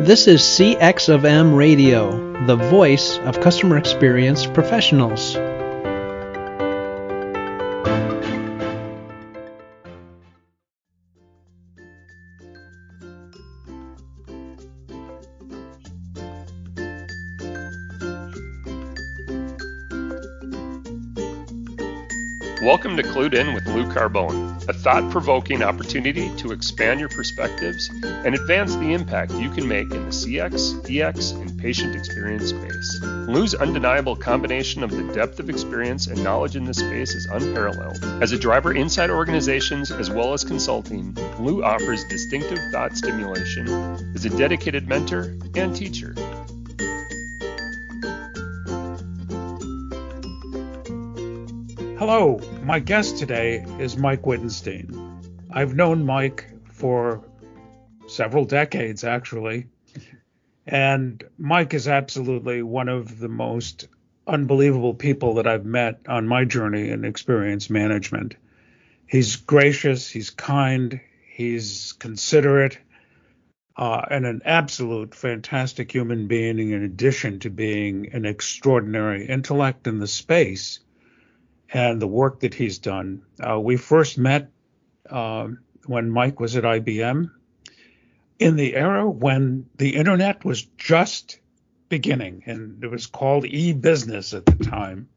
This is CX of M Radio, the voice of customer experience professionals. Welcome to Clued In with Lou Carbone, a thought provoking opportunity to expand your perspectives and advance the impact you can make in the CX, EX, and patient experience space. Lou's undeniable combination of the depth of experience and knowledge in this space is unparalleled. As a driver inside organizations as well as consulting, Lou offers distinctive thought stimulation, is a dedicated mentor and teacher. Hello, my guest today is Mike Wittenstein. I've known Mike for several decades, actually. And Mike is absolutely one of the most unbelievable people that I've met on my journey in experience management. He's gracious, he's kind, he's considerate, uh, and an absolute fantastic human being, in addition to being an extraordinary intellect in the space and the work that he's done. Uh, we first met uh, when Mike was at IBM in the era when the internet was just beginning and it was called e-business at the time.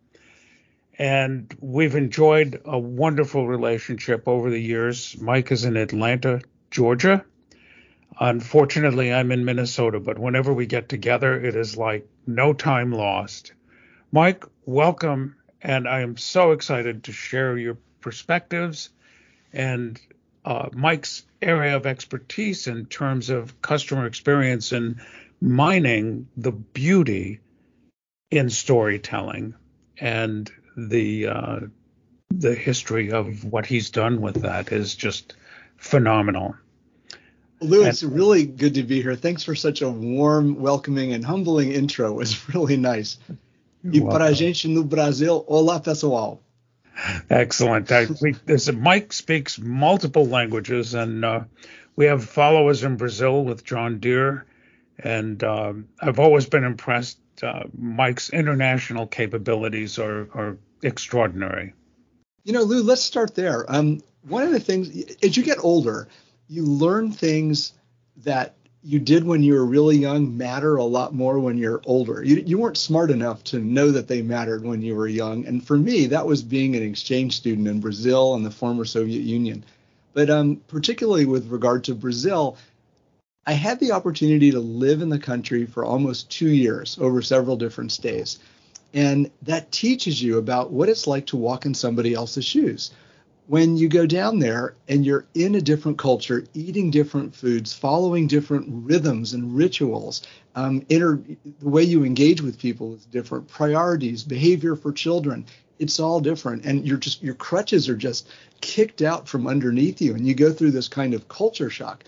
And we've enjoyed a wonderful relationship over the years. Mike is in Atlanta, Georgia. Unfortunately, I'm in Minnesota, but whenever we get together, it is like no time lost. Mike, welcome and I am so excited to share your perspectives and uh, Mike's area of expertise in terms of customer experience and mining the beauty in storytelling and the uh, the history of what he's done with that is just phenomenal. Lou, it's really good to be here. Thanks for such a warm, welcoming, and humbling intro. It was really nice. E para a gente no Brasil, olá pessoal. Excellent. I, we, Mike speaks multiple languages, and uh, we have followers in Brazil with John Deere, and uh, I've always been impressed. Uh, Mike's international capabilities are, are extraordinary. You know, Lou, let's start there. Um, one of the things, as you get older, you learn things that you did when you were really young matter a lot more when you're older. You, you weren't smart enough to know that they mattered when you were young. And for me, that was being an exchange student in Brazil and the former Soviet Union. But um, particularly with regard to Brazil, I had the opportunity to live in the country for almost two years over several different stays. And that teaches you about what it's like to walk in somebody else's shoes when you go down there and you're in a different culture, eating different foods, following different rhythms and rituals, um, inter- the way you engage with people is different. Priorities, behavior for children, it's all different, and you're just your crutches are just kicked out from underneath you, and you go through this kind of culture shock.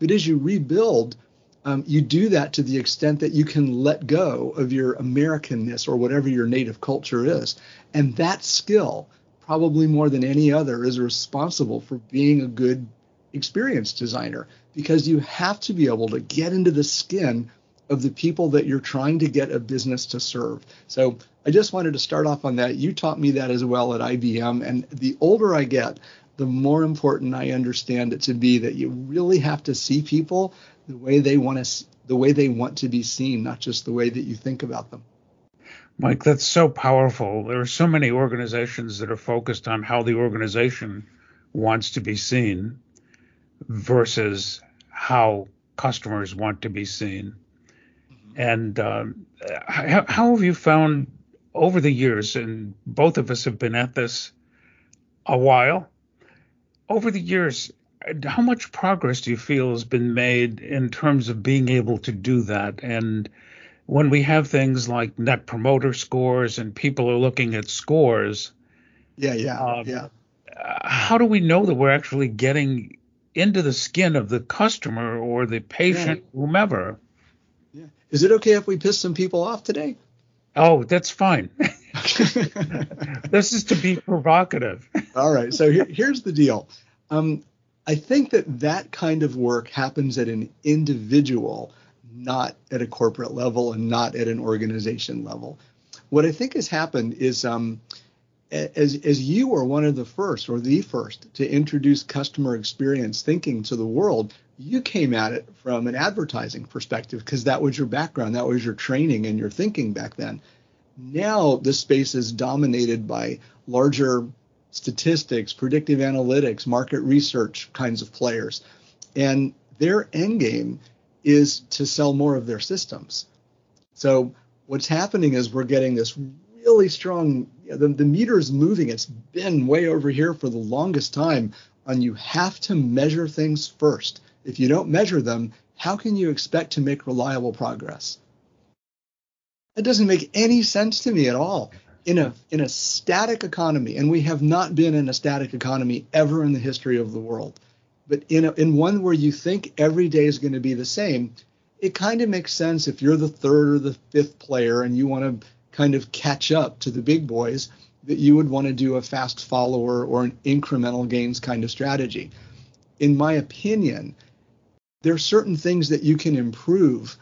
But as you rebuild, um, you do that to the extent that you can let go of your Americanness or whatever your native culture is, and that skill probably more than any other, is responsible for being a good experience designer because you have to be able to get into the skin of the people that you're trying to get a business to serve. So I just wanted to start off on that. You taught me that as well at IBM. And the older I get, the more important I understand it to be that you really have to see people the way they want to the way they want to be seen, not just the way that you think about them. Mike, that's so powerful. There are so many organizations that are focused on how the organization wants to be seen versus how customers want to be seen. And um, how, how, have you found over the years, and both of us have been at this a while, over the years, how much progress do you feel has been made in terms of being able to do that? And when we have things like net promoter scores and people are looking at scores. Yeah, yeah, um, yeah. How do we know that we're actually getting into the skin of the customer or the patient, yeah. whomever? Yeah. Is it okay if we piss some people off today? Oh, that's fine. this is to be provocative. All right. So here, here's the deal. Um, I think that that kind of work happens at an individual not at a corporate level and not at an organization level. What I think has happened is um, as, as you were one of the first or the first to introduce customer experience thinking to the world, you came at it from an advertising perspective because that was your background, that was your training and your thinking back then. Now the space is dominated by larger statistics, predictive analytics, market research kinds of players. And their end game is to sell more of their systems. So what's happening is we're getting this really strong the, the meter is moving. It's been way over here for the longest time and you have to measure things first. If you don't measure them how can you expect to make reliable progress? That doesn't make any sense to me at all. In a in a static economy and we have not been in a static economy ever in the history of the world but in a, in one where you think every day is going to be the same it kind of makes sense if you're the third or the fifth player and you want to kind of catch up to the big boys that you would want to do a fast follower or an incremental gains kind of strategy. In my opinion, there are certain things that you can improve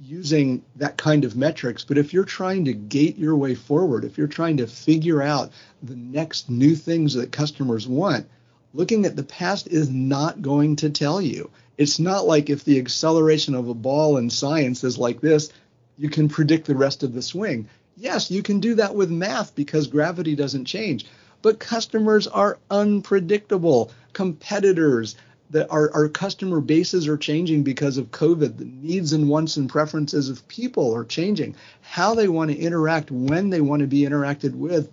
using that kind of metrics. But if you're trying to gate your way forward, if you're trying to figure out the next new things that customers want, looking at the past is not going to tell you. It's not like if the acceleration of a ball in science is like this, you can predict the rest of the swing. Yes, you can do that with math because gravity doesn't change. But customers are unpredictable. Competitors, that our, our customer bases are changing because of COVID. The needs and wants and preferences of people are changing. How they want to interact, when they want to be interacted with,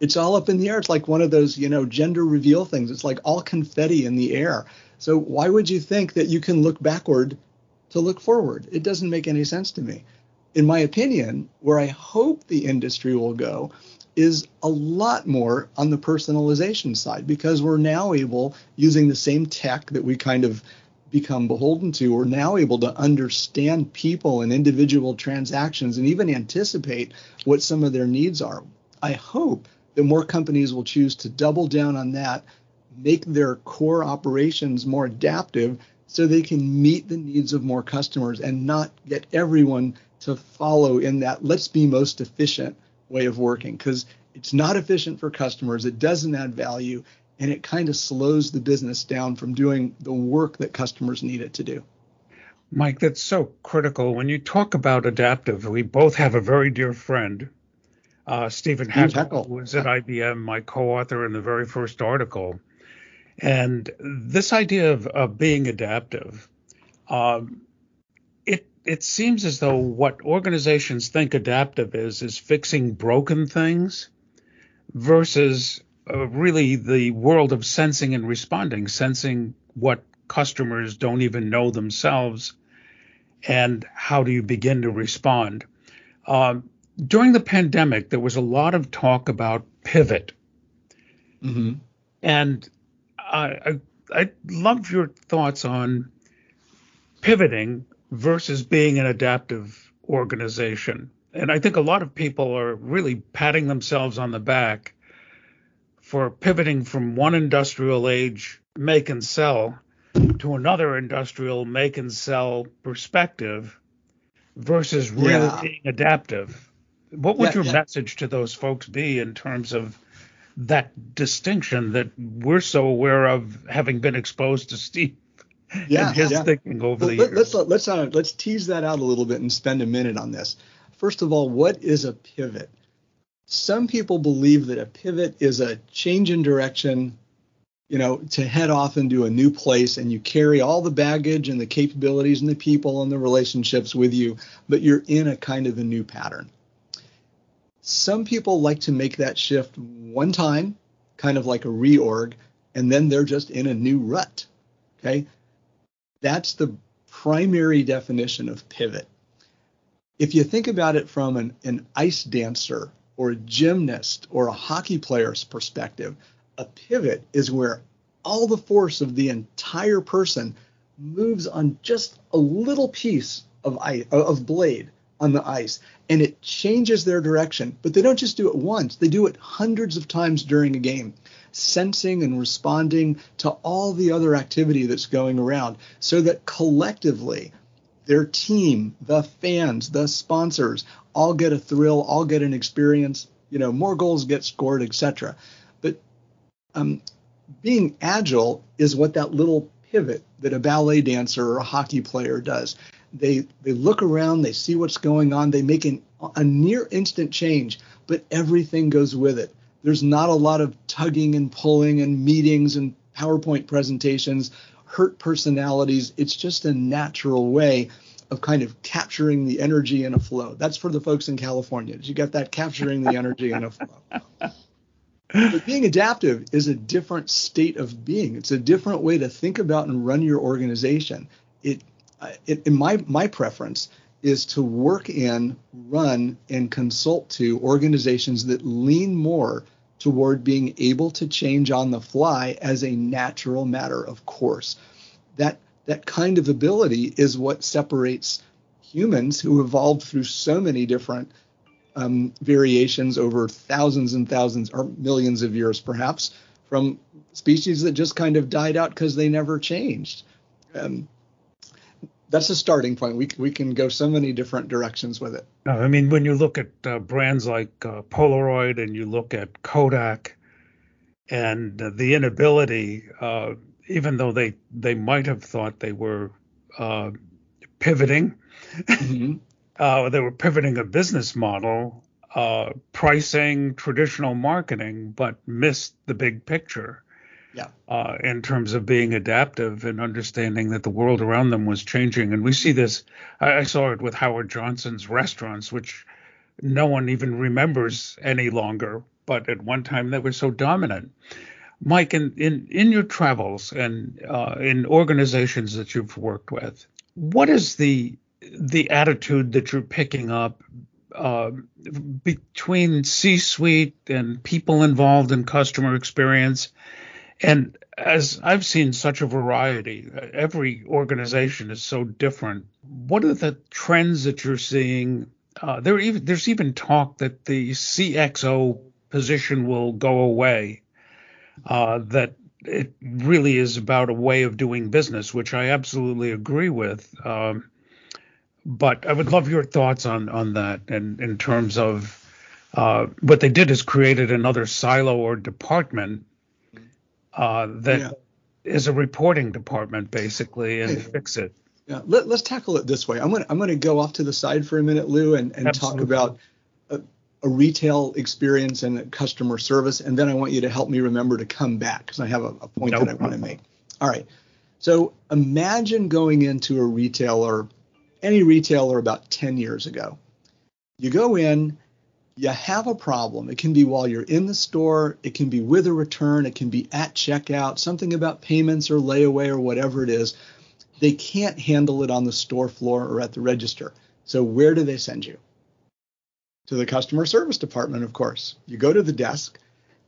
it's all up in the air. It's like one of those, you know, gender reveal things. It's like all confetti in the air. So why would you think that you can look backward to look forward? It doesn't make any sense to me in my opinion, where I hope the industry will go is a lot more on the personalization side because we're now able, using the same tech that we kind of become beholden to, we're now able to understand people and individual transactions and even anticipate what some of their needs are. I hope that more companies will choose to double down on that, make their core operations more adaptive so they can meet the needs of more customers and not get everyone to follow in that let's be most efficient way of working because it's not efficient for customers, it doesn't add value, and it kind of slows the business down from doing the work that customers need it to do. Mike, that's so critical. When you talk about adaptive, we both have a very dear friend, uh, Stephen Haeckel, who was at IBM, my co-author in the very first article. And this idea of, of being adaptive, um, it seems as though what organizations think adaptive is is fixing broken things versus uh, really the world of sensing and responding, sensing what customers don't even know themselves and how do you begin to respond. Um, during the pandemic, there was a lot of talk about pivot. Mm-hmm. And I, I, I love your thoughts on pivoting versus being an adaptive organization. And I think a lot of people are really patting themselves on the back for pivoting from one industrial age make and sell to another industrial make and sell perspective versus really yeah. being adaptive. What would yeah, your yeah. message to those folks be in terms of that distinction that we're so aware of having been exposed to Steve yeah, his yeah. thinking over well, the let, years. Let's let's uh, let's tease that out a little bit and spend a minute on this. First of all, what is a pivot? Some people believe that a pivot is a change in direction, you know, to head off into a new place, and you carry all the baggage and the capabilities and the people and the relationships with you, but you're in a kind of a new pattern. Some people like to make that shift one time, kind of like a reorg, and then they're just in a new rut. Okay. That's the primary definition of pivot. If you think about it from an, an ice dancer or a gymnast or a hockey player's perspective, a pivot is where all the force of the entire person moves on just a little piece of of blade on the ice and it changes their direction but they don't just do it once they do it hundreds of times during a game sensing and responding to all the other activity that's going around so that collectively their team, the fans, the sponsors all get a thrill, all get an experience. You know, more goals get scored, etc. But um, being agile is what that little pivot that a ballet dancer or a hockey player does. They they look around, they see what's going on, they make an, a near instant change, but everything goes with it. There's not a lot of tugging and pulling and meetings and PowerPoint presentations, hurt personalities. It's just a natural way of kind of capturing the energy in a flow. That's for the folks in California. You get that capturing the energy in a flow. But being adaptive is a different state of being. It's a different way to think about and run your organization. It, it in my my preference is to work in, run, and consult to organizations that lean more toward being able to change on the fly as a natural matter of course. That that kind of ability is what separates humans who evolved through so many different um, variations over thousands and thousands or millions of years, perhaps, from species that just kind of died out because they never changed. Um, that's a starting point. We we can go so many different directions with it. I mean, when you look at uh, brands like uh, Polaroid and you look at Kodak, and uh, the inability, uh, even though they they might have thought they were uh, pivoting, mm-hmm. Uh, they were pivoting a business model, pricing, traditional marketing, but missed the big picture yeah. Uh, in terms of being adaptive and understanding that the world around them was changing. And we see this, I, I, saw it with Howard Johnson's restaurants, which no one even remembers any longer, but at one time they were so dominant. Mike, in, in, in your travels and uh, in organizations that you've worked with, what is the the attitude that you're picking up uh, between C-suite and people involved in customer experience and as I've seen such a variety, every organization is so different. What are the trends that you're seeing? Uh, there even there's even talk that the CXO position will go away. Uh, that it really is about a way of doing business, which I absolutely agree with. Um, but I would love your thoughts on on that, and in terms of uh, what they did is created another silo or department uh, that yeah. is a reporting department basically and fix it. Yeah, Let, us tackle it this way. I'm gonna I'm gonna go off to the side for a minute, Lou, and, and talk about a, a, retail experience and customer service, and then I want you to help me remember to come back because I have a, a point nope. that I want to make. All right. So imagine going into a retailer, any retailer about 10 years ago. You go in, you have a problem. It can be while you're in the store, it can be with a return, it can be at checkout, something about payments or layaway or whatever it is. They can't handle it on the store floor or at the register. So where do they send you? To the customer service department, of course. You go to the desk.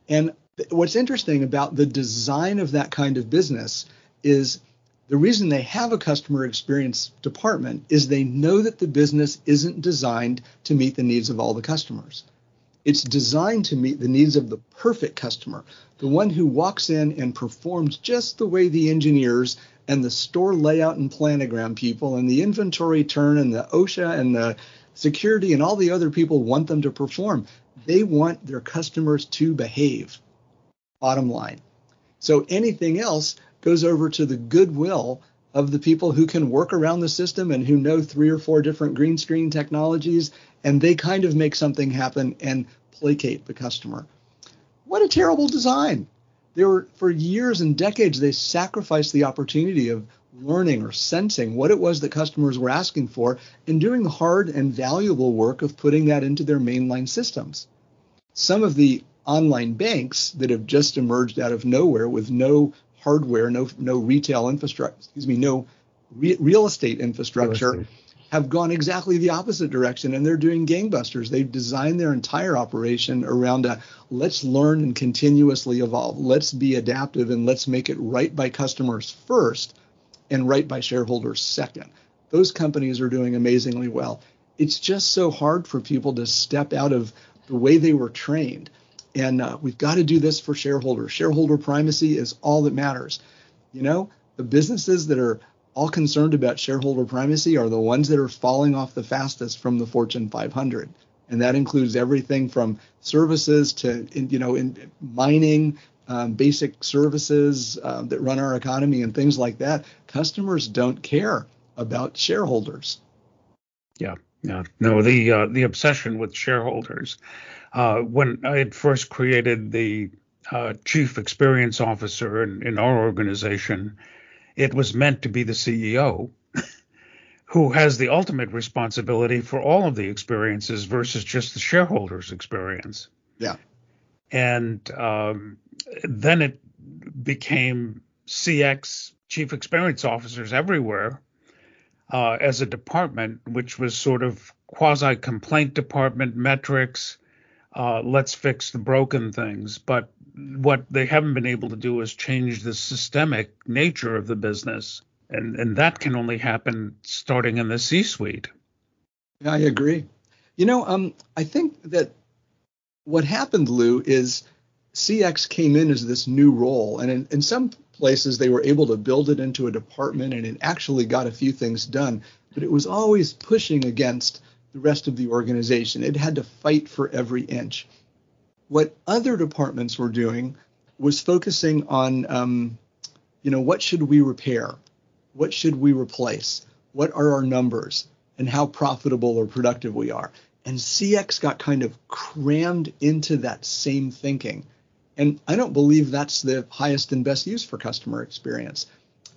And what's interesting about the design of that kind of business is the reason they have a customer experience department is they know that the business isn't designed to meet the needs of all the customers. It's designed to meet the needs of the perfect customer, the one who walks in and performs just the way the engineers and the store layout and planogram people and the inventory turn and the OSHA and the security and all the other people want them to perform. They want their customers to behave. Bottom line. So anything else goes over to the goodwill of the people who can work around the system and who know three or four different green screen technologies, and they kind of make something happen and placate the customer. What a terrible design! There were for years and decades they sacrificed the opportunity of learning or sensing what it was that customers were asking for and doing the hard and valuable work of putting that into their mainline systems. Some of the online banks that have just emerged out of nowhere with no hardware, no no retail infrastructure, excuse me, no re- real estate infrastructure, real estate. have gone exactly the opposite direction, and they're doing gangbusters. They've designed their entire operation around a let's learn and continuously evolve. Let's be adaptive and let's make it right by customers first, and right by shareholders second. Those companies are doing amazingly well. It's just so hard for people to step out of the way they were trained. And uh, we've got to do this for shareholders. Shareholder primacy is all that matters. You know, the businesses that are all concerned about shareholder primacy are the ones that are falling off the fastest from the Fortune 500. And that includes everything from services to, you know, in mining, um, basic services um, that run our economy and things like that. Customers don't care about shareholders. Yeah, yeah. No, the uh, the obsession with shareholders. Uh, when I had first created the uh, chief experience officer in, in our organization, it was meant to be the CEO who has the ultimate responsibility for all of the experiences versus just the shareholders' experience. Yeah. And um, then it became CX, chief experience officers everywhere, uh, as a department, which was sort of quasi complaint department metrics. Uh, let's fix the broken things. But what they haven't been able to do is change the systemic nature of the business. And, and that can only happen starting in the C suite. I agree. You know, um, I think that what happened, Lou, is CX came in as this new role. And in, in some places, they were able to build it into a department and it actually got a few things done. But it was always pushing against the rest of the organization. It had to fight for every inch. What other departments were doing was focusing on, um, you know, what should we repair? What should we replace? What are our numbers? And how profitable or productive we are. And CX got kind of crammed into that same thinking. And I don't believe that's the highest and best use for customer experience.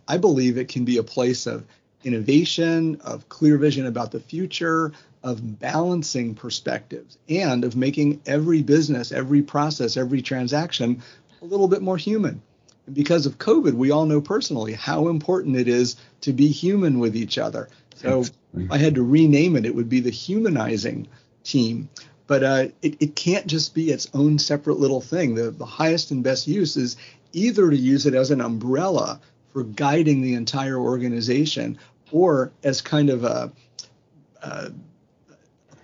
I believe it can be a place of innovation, of clear vision about the future, of balancing perspectives, and of making every business, every process, every transaction a little bit more human. And because of COVID, we all know personally how important it is to be human with each other. So if I had to rename it, it would be the humanizing team. But uh, it, it can't just be its own separate little thing. The, the highest and best use is either to use it as an umbrella for guiding the entire organization or as kind of a, a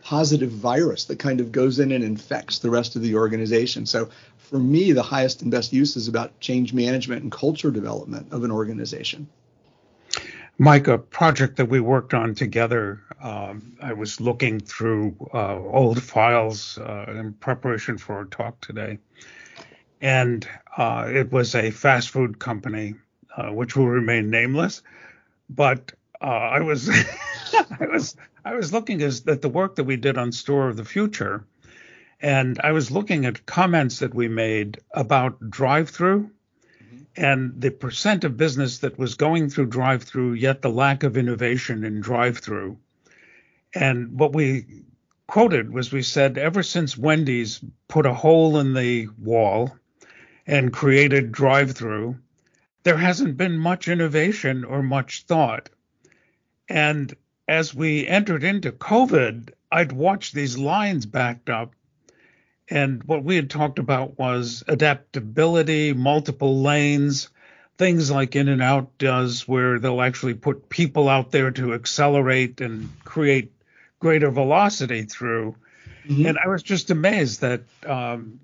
positive virus that kind of goes in and infects the rest of the organization. So for me, the highest and best use is about change management and culture development of an organization. Mike, a project that we worked on together, um, I was looking through uh, old files uh, in preparation for our talk today. And uh, it was a fast food company, uh, which will remain nameless. But uh, I was I was I was looking at the work that we did on Store of the Future, and I was looking at comments that we made about drive-through mm-hmm. and the percent of business that was going through drive-through, yet the lack of innovation in drive-through. And what we quoted was we said ever since Wendy's put a hole in the wall and created drive-through, there hasn't been much innovation or much thought. And as we entered into COVID, I'd watched these lines backed up. And what we had talked about was adaptability, multiple lanes, things like In-N-Out does, where they'll actually put people out there to accelerate and create greater velocity through. Mm-hmm. And I was just amazed that um,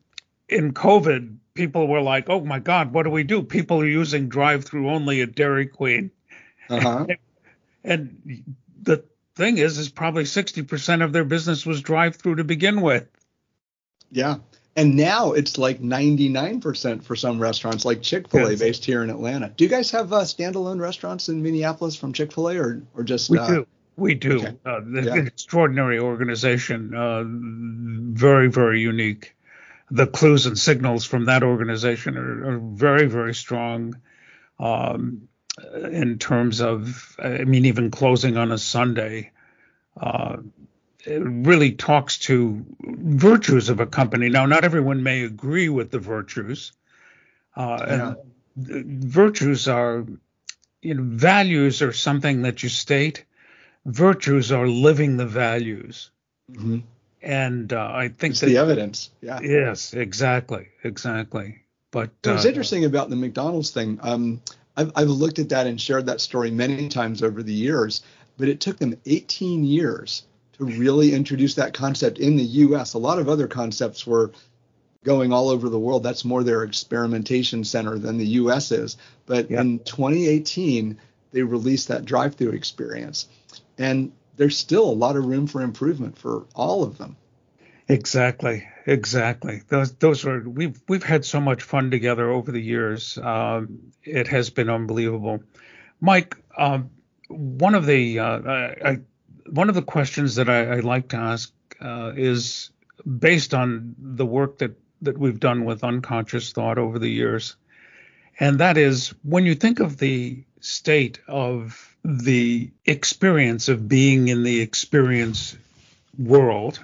in COVID, people were like, oh my God, what do we do? People are using drive through only at Dairy Queen. Uh-huh. And the thing is, is probably 60% of their business was drive through to begin with. Yeah. And now it's like 99% for some restaurants, like Chick fil A yes. based here in Atlanta. Do you guys have uh, standalone restaurants in Minneapolis from Chick fil A or, or just. We uh, do. We do. Okay. Uh, yeah. An extraordinary organization, uh, very, very unique. The clues and signals from that organization are, are very, very strong. Um, in terms of, I mean, even closing on a Sunday. Uh, it really talks to virtues of a company. Now, not everyone may agree with the virtues. Uh, yeah. and virtues are, you know, values are something that you state. Virtues are living the values. Mm-hmm. And uh, I think it's that, the evidence. Yeah. Yes, exactly, exactly. But what's uh, interesting about the McDonald's thing, um, I've, I've looked at that and shared that story many times over the years, but it took them 18 years to really introduce that concept in the US. A lot of other concepts were going all over the world. That's more their experimentation center than the US is. But in 2018, they released that drive-through experience. And there's still a lot of room for improvement for all of them. Exactly, exactly. Those those are we've we've had so much fun together over the years. Um, it has been unbelievable. Mike, um, one of the uh, I, one of the questions that I, I like to ask uh, is based on the work that that we've done with unconscious thought over the years, and that is when you think of the state of the experience of being in the experience world,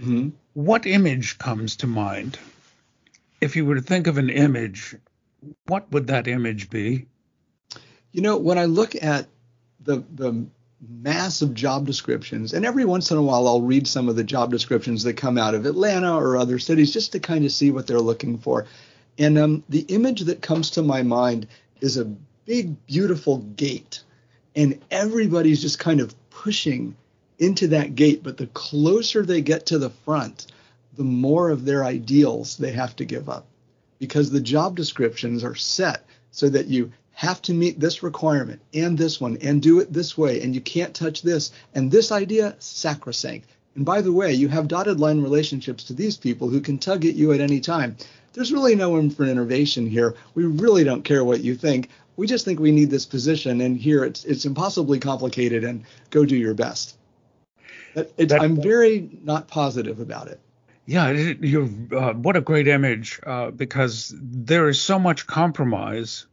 mm-hmm. what image comes to mind? If you were to think of an image, what would that image be? You know, when I look at the the massive job descriptions, and every once in a while I'll read some of the job descriptions that come out of Atlanta or other cities just to kind of see what they're looking for. And um, the image that comes to my mind is a big, beautiful gate, and everybody's just kind of pushing into that gate. But the closer they get to the front, the more of their ideals they have to give up. Because the job descriptions are set so that you have to meet this requirement and this one and do it this way and you can't touch this. And this idea sacrosanct. And by the way you have dotted line relationships to these people who can tug at you at any time. There's really no room for innovation here. We really don't care what you think. We just think we need this position and here it's it's impossibly complicated and go do your best it, i'm very not positive about it yeah, you uh, what a great image uh, because there is so much compromise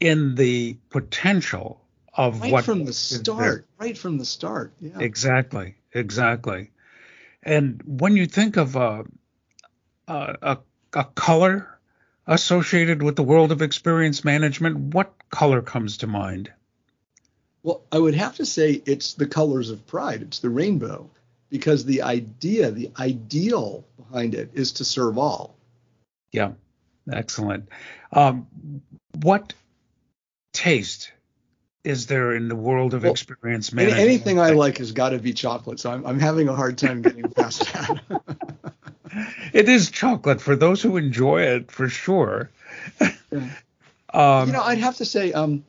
in the potential of right what from the start, right from the start. Yeah. Exactly, exactly. And when you think of a, a, a color associated with the world of experience management, what color comes to mind? Well, I would have to say it's the colors of pride. It's the rainbow because the idea, the ideal behind it is to serve all. Yeah, excellent. Um, what taste is there in the world of well, experience management? Anything I like has got to be chocolate, so I'm, I'm having a hard time getting past that. it is chocolate for those who enjoy it, for sure. Um, you know, I'd have to say, um,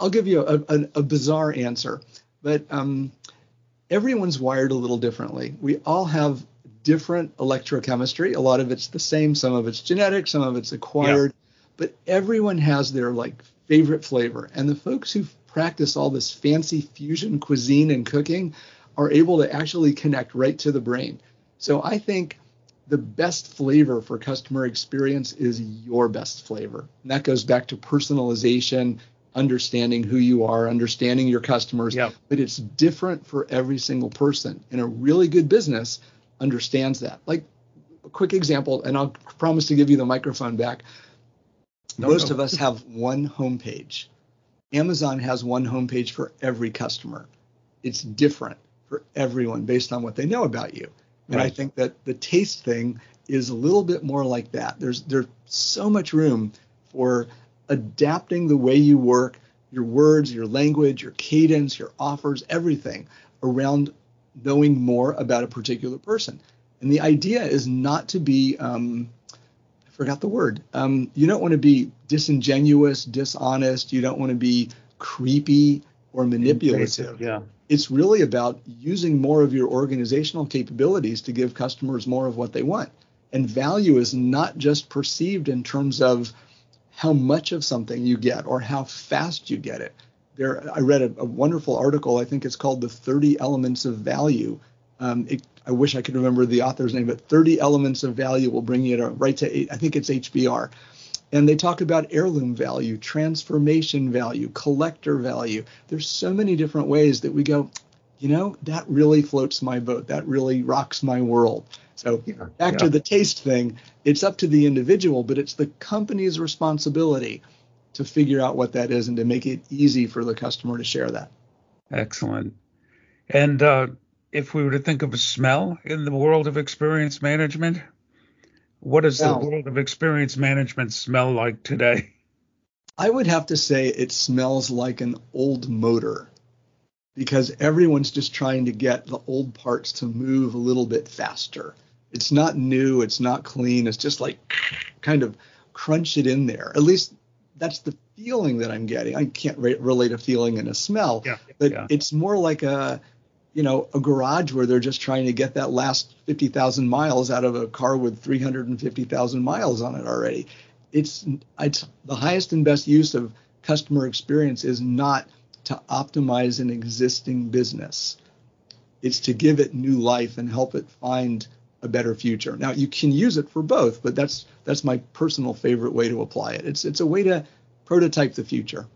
I'll, give you a, a, a, bizarre answer, but um, everyone's wired a little differently. We all have different electrochemistry. A lot of it's the same, some of it's genetic, some of it's acquired, yeah. but everyone has their like favorite flavor. And the folks who practice all this fancy fusion cuisine and cooking are able to actually connect right to the brain. So I think the best flavor for customer experience is your best flavor. And that goes back to personalization, understanding who you are, understanding your customers. Yep. But it's different for every single person. And a really good business understands that. Like a quick example, and I'll promise to give you the microphone back. No, Most no. of us have one homepage. Amazon has one homepage for every customer. It's different for everyone based on what they know about you. And right. I think that the taste thing is a little bit more like that. There's there's so much room for adapting the way you work, your words, your language, your cadence, your offers, everything around knowing more about a particular person. And the idea is not to be um, forgot the word. Um, you don't want to be disingenuous, dishonest. You don't want to be creepy or manipulative. Yeah. It's really about using more of your organizational capabilities to give customers more of what they want. And value is not just perceived in terms of how much of something you get or how fast you get it. There, I read a, a wonderful article. I think it's called "The 30 Elements of Value." Um, it I wish I could remember the author's name, but 30 Elements of Value will bring you to right to, I think it's HBR. And they talk about heirloom value, transformation value, collector value. There's so many different ways that we go, you know, that really floats my boat. That really rocks my world. So back yeah. to the taste thing, it's up to the individual, but it's the company's responsibility to figure out what that is and to make it easy for the customer to share that. Excellent. And uh, if we were to think of a smell in the world of experience management, what does the world of experience management smell like today? I would have to say it smells like an old motor because everyone's just trying to get the old parts to move a little bit faster. It's not new, it's not clean, it's just like kind of crunch it in there. At least that's the feeling that I'm getting. I can't re- relate a feeling and a smell, Yeah, but yeah. it's more like a, you know, a garage where they're just trying to get that last 50,000 miles out of a car with 350,000 miles on it already. It's, it's the highest and best use of customer experience is not to optimize an existing business. It's to give it new life and help it find a better future. Now you can use it for both, but that's that's my personal favorite way to apply it. It's it's a way to prototype the future.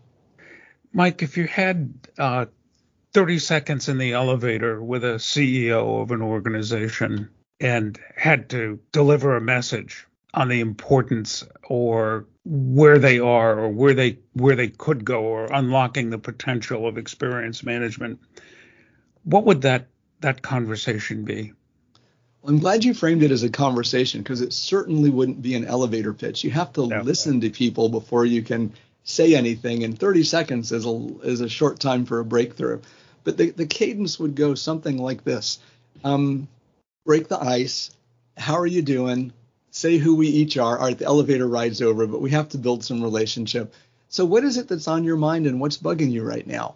Mike, if you had uh, 30 seconds in the elevator with a CEO of an organization and had to deliver a message on the importance or where they are or where they where they could go or unlocking the potential of experience management, what would that that conversation be? Well, I'm glad you framed it as a conversation because it certainly wouldn't be an elevator pitch. You have to No. listen to people before you can say anything, and 30 seconds is a is a short time for a breakthrough. But the, the cadence would go something like this: um, break the ice. How are you doing? Say who we each are. All right, the elevator ride's over, but we have to build some relationship. So, what is it that's on your mind, and what's bugging you right now?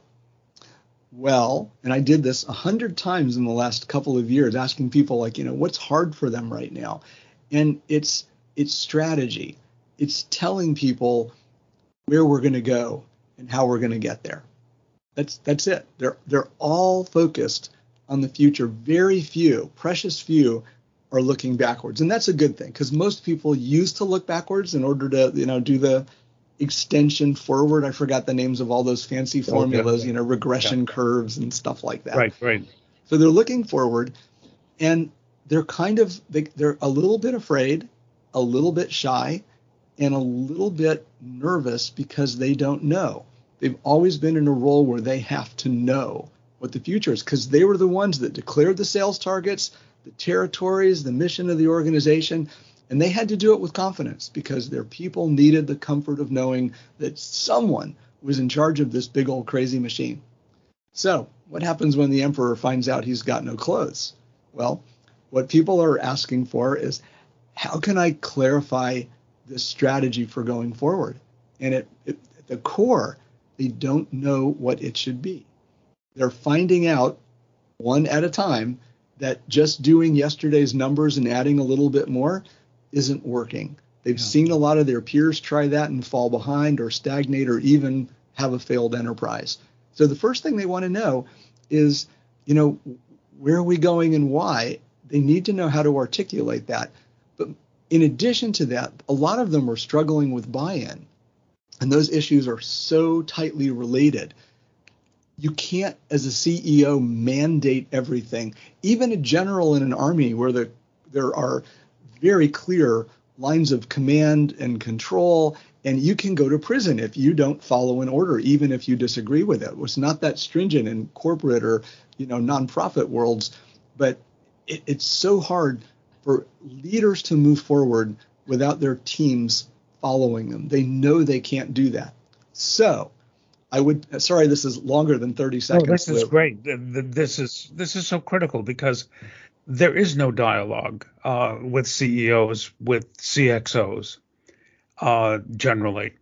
well, and I did this a hundred times in the last couple of years, asking people like, you know, what's hard for them right now, and it's it's strategy. It's telling people where we're going to go and how we're going to get there. That's that's it. They're they're all focused on the future. Very few, precious few, are looking backwards, and that's a good thing because most people used to look backwards in order to you know do the extension forward. I forgot the names of all those fancy Okay. formulas, you know, regression curves and stuff like that. Right, right. So they're looking forward, and they're kind of they, they're a little bit afraid, a little bit shy, and a little bit nervous because they don't know. They've always been in a role where they have to know what the future is because they were the ones that declared the sales targets, the territories, the mission of the organization, and they had to do it with confidence because their people needed the comfort of knowing that someone was in charge of this big old crazy machine. So, what happens when the emperor finds out he's got no clothes? Well, what people are asking for is how can I clarify this strategy for going forward? And it, it, at the core, they don't know what it should be. They're finding out one at a time that just doing yesterday's numbers and adding a little bit more isn't working. They've Yeah. seen a lot of their peers try that and fall behind or stagnate or even have a failed enterprise. So the first thing they want to know is, you know, where are we going and why? They need to know how to articulate that. But in addition to that, a lot of them are struggling with buy-in. And those issues are so tightly related. You can't, as a CEO, mandate everything. Even a general in an army where the, there are very clear lines of command and control, and you can go to prison if you don't follow an order, even if you disagree with it. It's not that stringent in corporate or you know nonprofit worlds, but it, it's so hard for leaders to move forward without their teams following them. They know they can't do that. So, I would. Sorry, this is longer than 30 Oh, seconds. this is great. Th- th- This is this is so critical because there is no dialogue uh, with CEOs with CXOs uh, generally.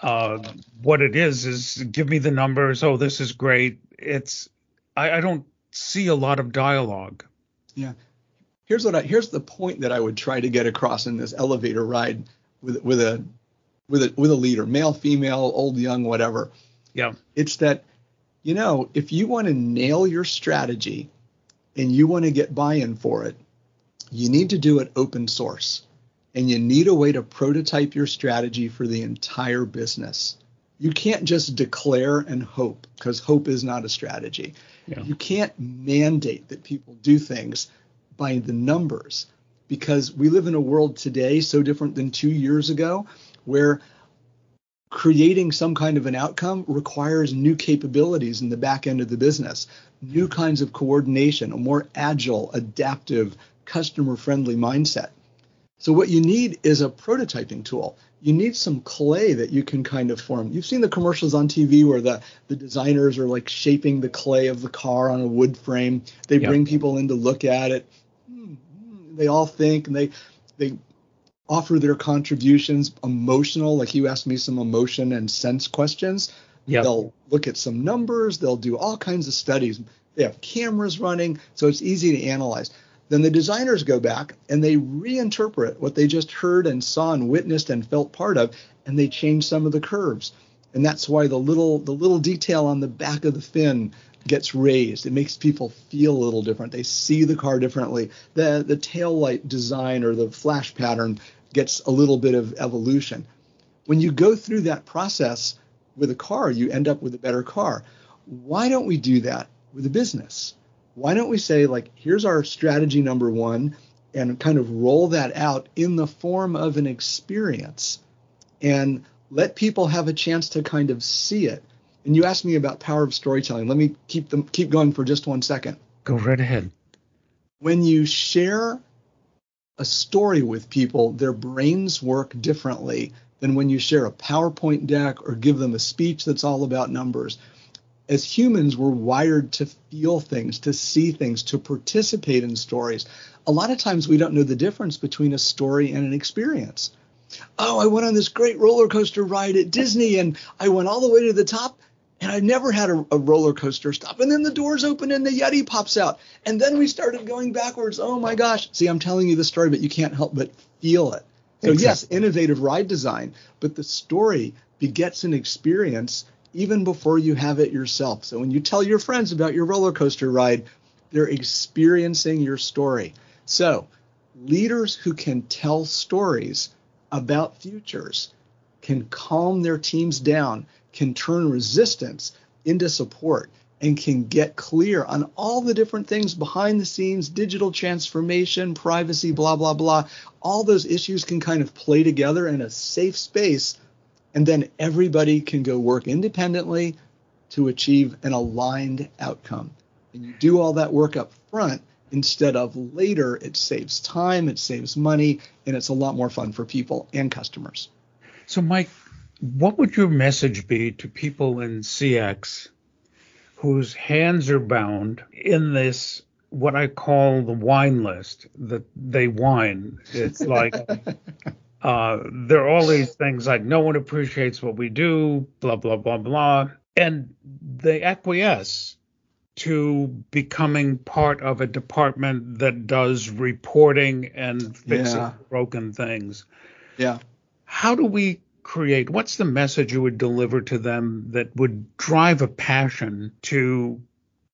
Uh, what it is is give me the numbers. Oh, this is great. It's I, I don't see a lot of dialogue. Yeah. Here's what I here's the point that I would try to get across in this elevator ride with with a with a with a leader, male, female, old, young, whatever. Yeah. It's that you know, if you want to nail your strategy and you want to get buy-in for it, you need to do it open source. And you need a way to prototype your strategy for the entire business. You can't just declare and hope because hope is not a strategy. Yeah. You can't mandate that people do things by the numbers because we live in a world today so different than two years ago where creating some kind of an outcome requires new capabilities in the back end of the business, new kinds of coordination, a more agile, adaptive, customer friendly mindset. So, what you need is a prototyping tool. You need some clay that you can kind of form. You've seen the commercials on TV where the, the designers are like shaping the clay of the car on a wood frame. They Yeah. bring people in to look at it. Hmm, hmm, They all think and they they offer their contributions emotional, like you asked me some emotion and sense questions. Yep. They'll look at some numbers, they'll do all kinds of studies. They have cameras running, so it's easy to analyze. Then the designers go back and they reinterpret what they just heard and saw and witnessed and felt part of, and they change some of the curves. And that's why the little the little detail on the back of the fin gets raised. It makes people feel a little different. They see the car differently. The the tail light design or the flash pattern gets a little bit of evolution. When you go through that process with a car, you end up with a better car. Why don't we do that with a business? Why don't we say like here's our strategy number 1 and kind of roll that out in the form of an experience and let people have a chance to kind of see it and you asked me about power of storytelling. Let me keep them keep going for just one second. Go right ahead. When you share a story with people, their brains work differently than when you share a PowerPoint deck or give them a speech that's all about numbers. As humans, we're wired to feel things, to see things, to participate in stories. A lot of times we don't know the difference between a story and an experience. Oh, I went on this great roller coaster ride at Disney and I went all the way to the top and I never had a, a, roller coaster stop. And then the doors open and the Yeti pops out. And then we started going backwards. Oh my gosh. See, I'm telling you the story, but you can't help but feel it. So, exactly. yes, innovative ride design, but the story begets an experience even before you have it yourself. So, when you tell your friends about your roller coaster ride, they're experiencing your story. So, leaders who can tell stories about futures can calm their teams down can turn resistance into support and can get clear on all the different things behind the scenes, digital transformation, privacy, blah, blah, blah. All those issues can kind of play together in a safe space. And then everybody can go work independently to achieve an aligned outcome. And you do all that work up front instead of later. It saves time, it saves money, and it's a lot more fun for people and customers. So, Mike, what would your message be to people in CX whose hands are bound in this what I call the wine list that they whine? It's like uh, there are all these things like no one appreciates what we do, blah blah blah blah, and they acquiesce to becoming part of a department that does reporting and fixing yeah. broken things. Yeah. How do we create? What's the message you would deliver to them that would drive a passion to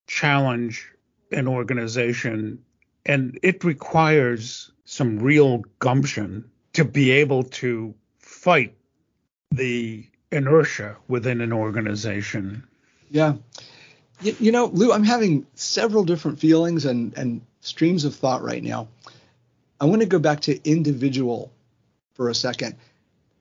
challenge an organization? And it requires some real gumption to be able to fight the inertia within an organization. Yeah. You, you, know, Lou, I'm having several different feelings and, and streams of thought right now. I want to go back to individual for a second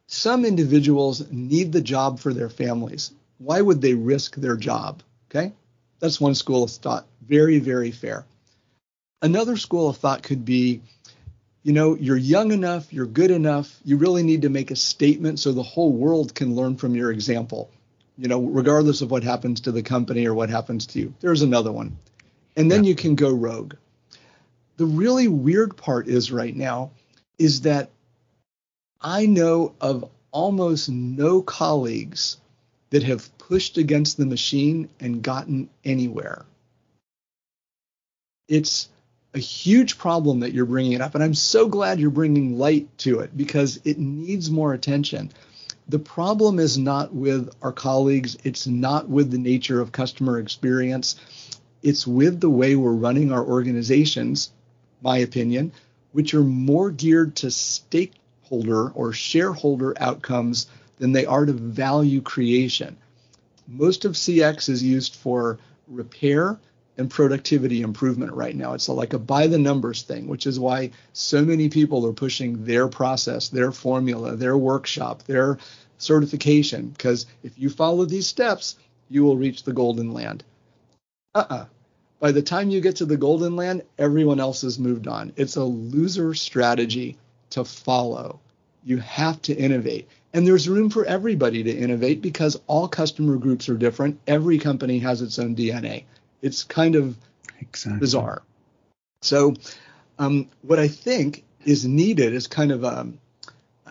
some individuals need the job for their families. Why would they risk their job? Okay, that's one school of thought. Very, very fair. Another school of thought could be, you know, you're young enough, you're good enough, you really need to make a statement so the whole world can learn from your example, you know, regardless of what happens to the company or what happens to you. There's another one. And then yeah. you can go rogue. The really weird part is right now is that I know of almost no colleagues that have pushed against the machine and gotten anywhere. It's a huge problem that you're bringing it up, and I'm so glad you're bringing light to it because it needs more attention. The problem is not with our colleagues, it's not with the nature of customer experience, it's with the way we're running our organizations, my opinion, which are more geared to stake holder or shareholder outcomes than they are to value creation. Most of CX is used for repair and productivity improvement right now. It's like a by the numbers thing, which is why so many people are pushing their process, their formula, their workshop, their certification. Because if you follow these steps, you will reach the golden land. Uh uh-uh. uh By the time you get to the golden land, everyone else has moved on. It's a loser strategy to follow. You have to innovate. And there's room for everybody to innovate because all customer groups are different. Every company has its own DNA. It's kind of exactly. bizarre. So, um, what I think is needed is kind of a,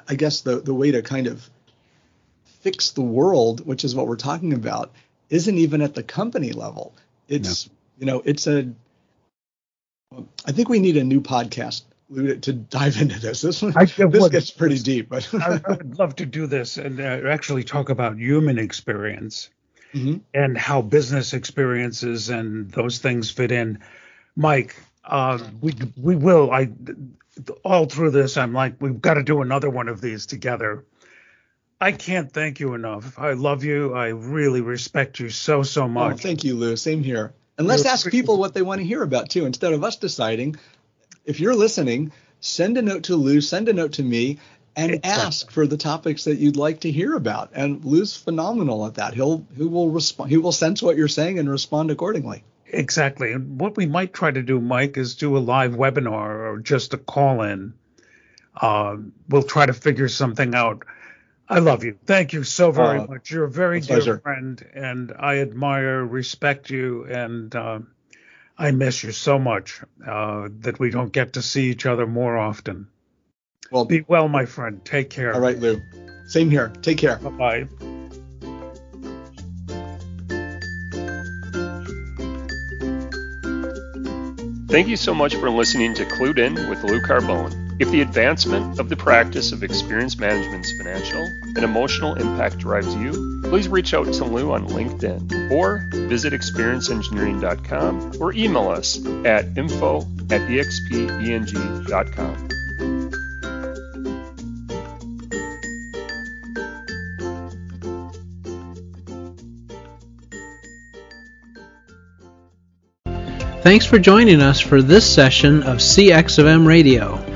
I guess the the way to kind of fix the world, which is what we're talking about, isn't even at the company level. It's no. you know, it's a. I think we need a new podcast to dive into this. This one, I, this would, gets pretty deep. But I, I, would love to do this and uh, actually talk about human experience mm-hmm. and how business experiences and those things fit in. Mike, uh, we we will. I all through this, I'm like, we've got to do another one of these together. I can't thank you enough. I love you. I really respect you so so oh, much. Oh, thank you, Lou. Same here. And let's ask people what they want to hear about too, instead of us deciding. If you're listening, send a note to Lou, send a note to me, and exactly. ask for the topics that you'd like to hear about. And Lou's phenomenal at that. He'll he will respond. He will sense what you're saying and respond accordingly. Exactly. And what we might try to do, Mike, is do a live webinar or just a call in. Uh, we'll try to figure something out. I love you. Thank you so very uh, much. You're a very dear pleasure. friend, and I admire, respect you, and uh, I miss you so much uh, that we don't get to see each other more often. Well, be well, my friend. Take care. All right, Lou. Same here. Take care. Bye bye. Thank you so much for listening to Clued In with Lou Carbone. If the advancement of the practice of experience management's financial and emotional impact drives you, please reach out to Lou on LinkedIn or visit experienceengineering.com or email us at info at expeng.com. Thanks for joining us for this session of CX of M Radio.